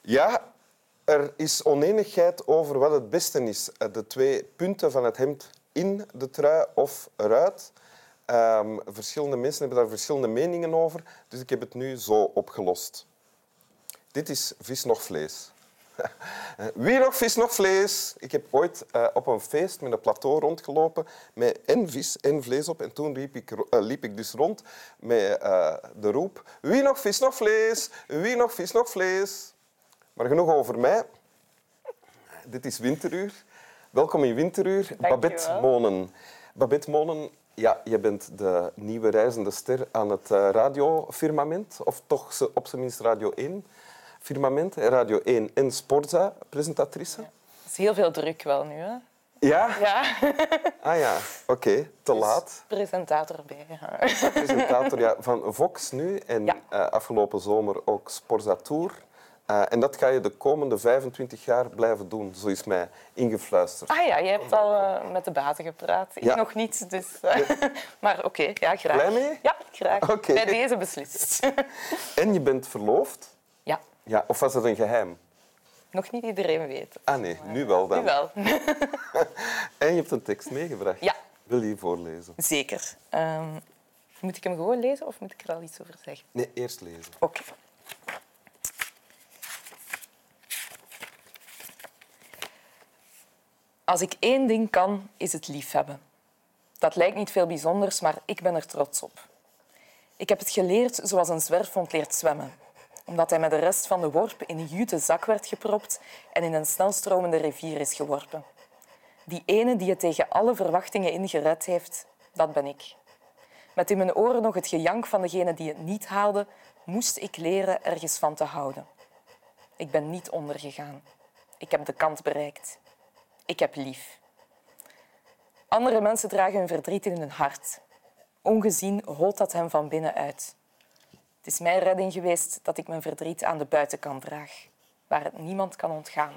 Ja, er is oneenigheid over wat het beste is. Eh, De twee punten van het hemd in de trui of eruit. Ehm, verschillende mensen hebben daar verschillende meningen over, dus ik heb het nu zo opgelost. Dit is vis nog vlees. Wie nog vis nog vlees? Ik heb ooit eh, op een feest met een plateau rondgelopen met en vis en vlees op. En toen liep ik, eh, liep ik dus rond met de roep Wie nog vis nog vlees? Wie nog vis nog vlees? Maar genoeg over mij. Dit is Winteruur. Welkom in Winteruur, Babette Monen. Babette Monen, ja, je bent de nieuwe reizende ster aan het eh, radiofirmament. Of toch op zijn minst Radio 1 firmament. Radio 1 en Sporza, presentatrice. Het is heel veel druk wel nu. Hè? Ja? Ja, Ah ja, oké. Te laat. presentator bij. Ja. Presentator ja, van Vox nu en Ja. eh, afgelopen zomer ook Sporza Tour. Eh, en dat ga je de komende 25 jaar blijven doen, zo is mij ingefluisterd. Ah ja, je hebt al eh, met de baten gepraat. Ik Ja. nog niet, dus... eh, maar oké, ja, graag. Blij mee? Ja, graag. Bij deze beslist. En je bent verloofd? ja, Ja, of was dat een geheim? nog niet iedereen weet. Ah nee, nu wel dan. Nu wel. En je hebt een tekst meegebracht. Ja. Wil je die voorlezen? Zeker. Ehm, moet ik hem gewoon lezen of moet ik er al iets over zeggen? Nee, eerst lezen. Oké. Als ik één ding kan, is het liefhebben. Dat lijkt niet veel bijzonders, maar ik ben er trots op. Ik heb het geleerd zoals een zwerfhond leert zwemmen. Omdat hij met de rest van de worp in een jute zak werd gepropt en in een snelstromende rivier is geworpen. Die ene die het tegen alle verwachtingen in gered heeft, dat ben ik. Met in mijn oren nog het gejank van degene die het niet haalde, moest ik leren ergens van te houden. Ik ben niet ondergegaan. Ik heb de kant bereikt. Ik heb lief. Andere mensen dragen hun verdriet in hun hart. Ongezien holt dat hen van binnenuit. Het is mijn redding geweest dat ik mijn verdriet aan de buitenkant draag, waar het niemand kan ontgaan.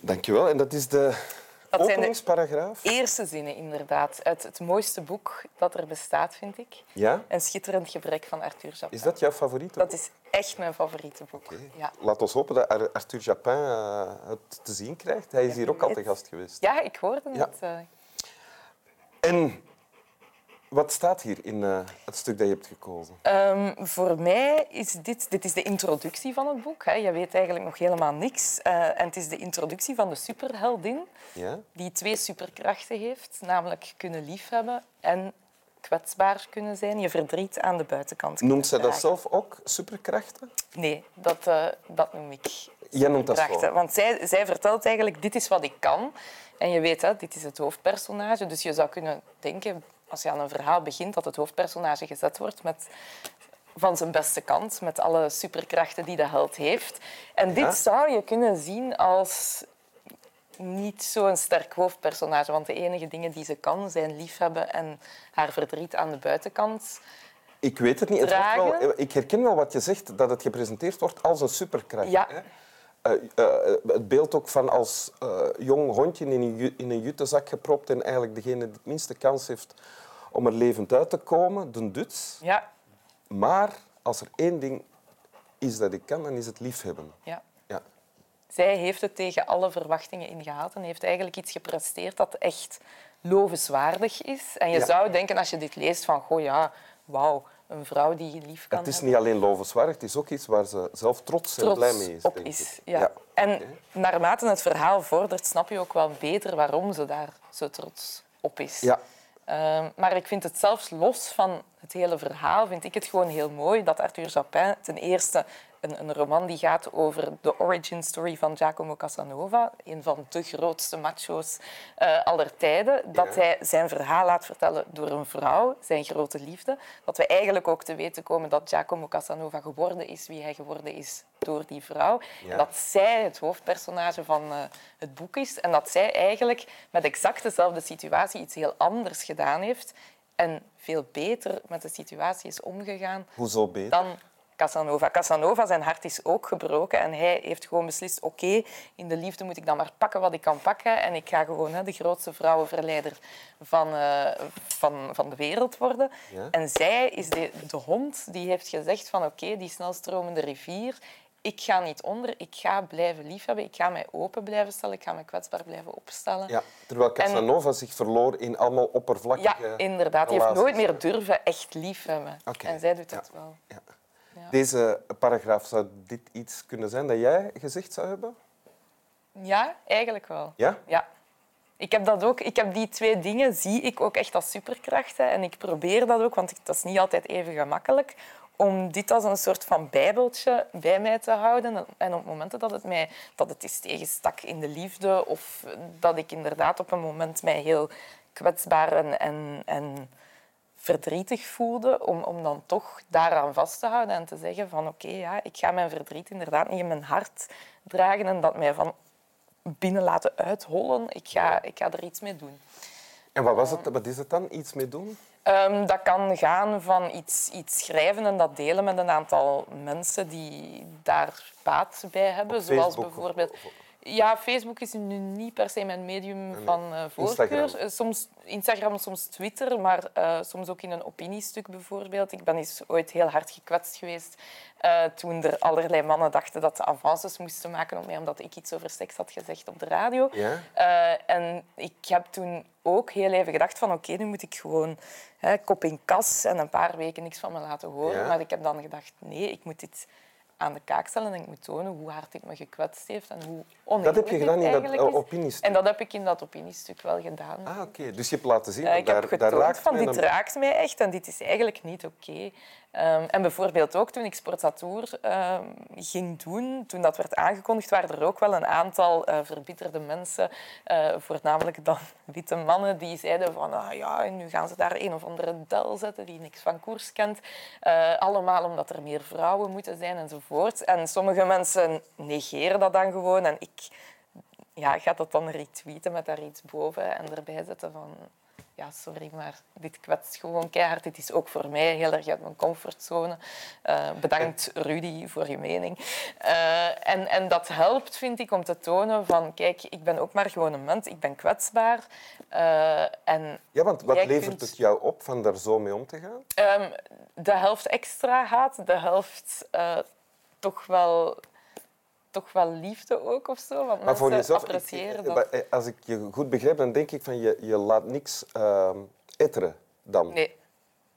Dankjewel. En dat is de Dat zijn de- openingsparagraaf? Eerste zinnen, inderdaad, uit het mooiste boek dat er bestaat, vind ik. Ja? Een schitterend gebrek van Arthur Japin. Is dat jouw favoriete? Dat is echt mijn favoriete boek. Ja. Laat ons hopen dat Ar- Arthur Japin eh, het te zien krijgt. Hij is hier ook al te gast geweest. ja, ik hoorde het. eh. En wat staat hier in eh, het stuk dat je hebt gekozen? Ehm, voor mij is dit, dit is de introductie van het boek. Hè. Je weet eigenlijk nog helemaal niks. Eh, en het is de introductie van de superheldin, Ja? die twee superkrachten heeft, namelijk kunnen liefhebben en kwetsbaar kunnen zijn, je verdriet aan de buitenkant Noemt zij dat zelf ook superkrachten? Nee, dat, eh, dat noem ik Jij noemt dat zo. Want zij, zij vertelt eigenlijk, dit is wat ik kan. En je weet, hè, dit is het hoofdpersonage. Dus je zou kunnen denken, als je aan een verhaal begint, dat het hoofdpersonage gezet wordt met van zijn beste kant, met alle superkrachten die de held heeft. En dit Ja. zou je kunnen zien als niet zo'n sterk hoofdpersonage, want de enige dingen die ze kan zijn liefhebben en haar verdriet aan de buitenkant. Ik weet het niet. Het wel, ik herken wel wat je zegt, dat het gepresenteerd wordt als een superkracht. Ja. hè. Eh, eh, het beeld ook van als eh, jong hondje in een, in een jutezak gepropt en eigenlijk degene die het minste kans heeft om er levend uit te komen, de Duts. Ja, Maar als er één ding is dat ik kan, dan is het liefhebben. ja. Ja. Zij heeft het tegen alle verwachtingen ingehaald en heeft eigenlijk iets gepresteerd dat echt lovenswaardig is. En je Ja. zou denken, als je dit leest, van goh ja, wauw, een vrouw die lief kan Het is hebben, niet alleen lovenswaardig, het is ook iets waar ze zelf trots en blij mee is. op denk is. ik. Ja. En naarmate het verhaal vordert, snap je ook wel beter waarom ze daar zo trots op is. Ja. Ehm, maar ik vind het zelfs los van het hele verhaal, vind ik het gewoon heel mooi dat Arthur Japin ten eerste een, een roman die gaat over de origin story van Giacomo Casanova, een van de grootste macho's eh aller tijden, dat Ja. hij zijn verhaal laat vertellen door een vrouw, zijn grote liefde. Dat we eigenlijk ook te weten komen dat Giacomo Casanova geworden is wie hij geworden is door die vrouw. Ja. Dat zij het hoofdpersonage van eh, het boek is en dat zij eigenlijk met exact dezelfde situatie iets heel anders gedaan heeft en veel beter met de situatie is omgegaan Hoezo beter? dan Casanova. Casanova, zijn hart is ook gebroken en hij heeft gewoon beslist, oké, in de liefde moet ik dan maar pakken wat ik kan pakken en ik ga gewoon hè, de grootste vrouwenverleider van, eh, van, van de wereld worden. Ja. En zij is de, de hond die heeft gezegd van oké, die snelstromende rivier, ik ga niet onder. Ik ga blijven liefhebben. Ik ga mij open blijven stellen. Ik ga me kwetsbaar blijven opstellen. Ja, terwijl Casanova zich verloor in allemaal oppervlakkige Ja, inderdaad. Die heeft nooit meer durven echt liefhebben. Oké, En zij doet ja. dat wel. Ja. Ja. Deze paragraaf, zou dit iets kunnen zijn dat jij gezegd zou hebben? Ja, eigenlijk wel. Ja? Ja. Ik heb, dat ook, ik heb die twee dingen zie ik ook echt als superkrachten. En ik probeer dat ook, want dat is niet altijd even gemakkelijk, om dit als een soort van bijbeltje bij mij te houden. En op momenten dat het mij dat het is tegenstak in de liefde of dat ik inderdaad op een moment mij heel kwetsbaar en, en, en verdrietig voelde, om, om dan toch daaraan vast te houden en te zeggen van oké, ja, ik ga mijn verdriet inderdaad niet in mijn hart dragen en dat mij van binnen laten uithollen. Ik ga, ik ga er iets mee doen. En wat, was het, wat is het dan? Iets mee doen? Ehm, dat kan gaan van iets, iets schrijven en dat delen met een aantal mensen die daar baat bij hebben. Op zoals Facebook of- bijvoorbeeld... of- Ja, Facebook is nu niet per se mijn medium van eh voorkeur. Instagram. Eh, Soms Instagram, soms Twitter, maar eh, soms ook in een opiniestuk bijvoorbeeld. Ik ben eens ooit heel hard gekwetst geweest toen er allerlei mannen dachten dat ze avances moesten maken op mij omdat ik iets over seks had gezegd op de radio. Ja? En ik heb toen ook heel even gedacht van oké, nu moet ik gewoon hè, kop in kas en een paar weken niks van me laten horen. Ja. Maar ik heb dan gedacht, nee, ik moet dit aan de kaak stellen en ik moet tonen hoe hard dit me gekwetst heeft en hoe Dat heb je gedaan in dat eh, opiniestuk? En dat heb ik in dat opiniestuk wel gedaan. Ah, oké. Dus je hebt laten zien, Ja, dat ik heb daar, daar getoond raakt van dit raakt mij echt en dit is eigenlijk niet oké. Ehm, en bijvoorbeeld ook toen ik Sportatour ehm, ging doen, toen dat werd aangekondigd, waren er ook wel een aantal eh, verbitterde mensen, eh, voornamelijk dan witte mannen, die zeiden van ah, ja, en nu gaan ze daar een of andere del zetten die niks van koers kent. Allemaal omdat er meer vrouwen moeten zijn enzovoort. En sommige mensen negeren dat dan gewoon en ik ja, ga dat dan retweeten met daar iets boven en erbij zetten van... Ja, sorry, maar dit kwetst gewoon keihard. Dit is ook voor mij heel erg uit mijn comfortzone. Eh, bedankt, Rudy, voor je mening. Eh, en, en dat helpt, vind ik, om te tonen van... Kijk, ik ben ook maar gewoon een mens. Ik ben kwetsbaar. Eh, en Ja, want wat levert kunt- het jou op van daar zo mee om te gaan? Ehm, de helft extra haat, de helft toch, wel, toch wel liefde ook of zo. Want Maar voor jezelf, appreciëren ik- dat. eh, als ik je goed begrijp, dan denk ik van je, je laat niks ehm etteren dan. Nee.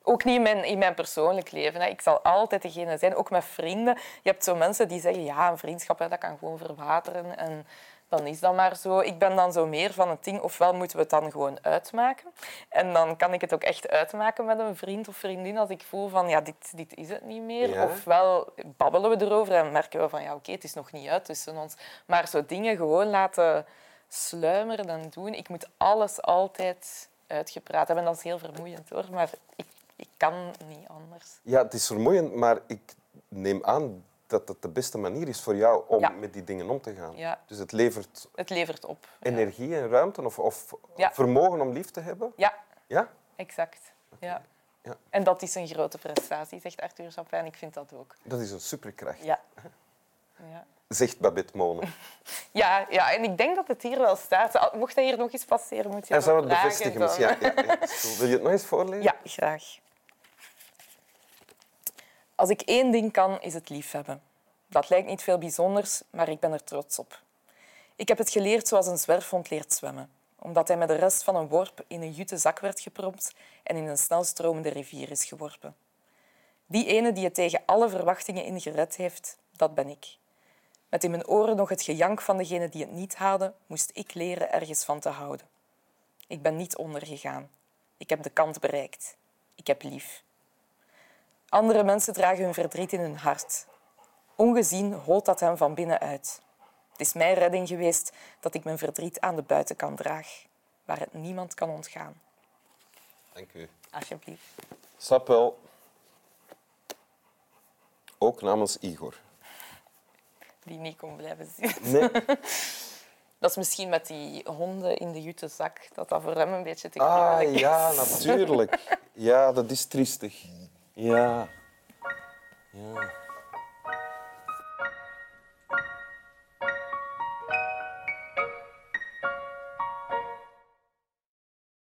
Ook niet in mijn, in mijn persoonlijk leven. Hè. Ik zal altijd degene zijn, ook met vrienden. Je hebt zo mensen die zeggen, ja, een vriendschap hè, dat kan gewoon verwateren. En dan is dat maar zo. Ik ben dan zo meer van het ding, ofwel moeten we het dan gewoon uitmaken. En dan kan ik het ook echt uitmaken met een vriend of vriendin als ik voel van, ja, dit, dit is het niet meer. Ja. Ofwel babbelen we erover en merken we van, ja, oké, het is nog niet uit tussen ons. Maar zo dingen gewoon laten sluimeren en doen. Ik moet alles altijd uitgepraat hebben. Dat is heel vermoeiend hoor, maar ik, ik kan niet anders. Ja, het is vermoeiend, maar ik neem aan dat het de beste manier is voor jou om Ja. met die dingen om te gaan. Ja. Dus het levert Het levert op. energie en ruimte of, of vermogen om lief te hebben. Ja, Ja? exact. Ja. Ja. En dat is een grote prestatie, zegt Arthur. En ik vind dat ook. Dat is een superkracht, Ja. ja. zegt Babette Monen. Ja, ja, en ik denk dat het hier wel staat. Mocht dat hier nog eens passeren, moet je Hij zou het bevestigen. dan-. Ja, ja, ja. Zo, Wil je het nog eens voorlezen? Ja, graag. Als ik één ding kan, is het liefhebben. Dat lijkt niet veel bijzonders, maar ik ben er trots op. Ik heb het geleerd zoals een zwerfhond leert zwemmen, omdat hij met de rest van een worp in een jute zak werd gepropt en in een snelstromende rivier is geworpen. Die ene die het tegen alle verwachtingen in gered heeft, dat ben ik. Met in mijn oren nog het gejank van degene die het niet haalde, moest ik leren ergens van te houden. Ik ben niet ondergegaan. Ik heb de kant bereikt. Ik heb lief. Andere mensen dragen hun verdriet in hun hart. Ongezien holt dat hen van binnenuit. Het is mijn redding geweest dat ik mijn verdriet aan de buitenkant draag, waar het niemand kan ontgaan. Dank u. Alsjeblieft. Snap wel. Ook namens Igor. Die niet kon blijven zien. Nee. Dat is misschien met die honden in de jute zak, dat dat voor hem een beetje te Ah, is. ja, natuurlijk. Ja, dat is triestig. Ja. Ja.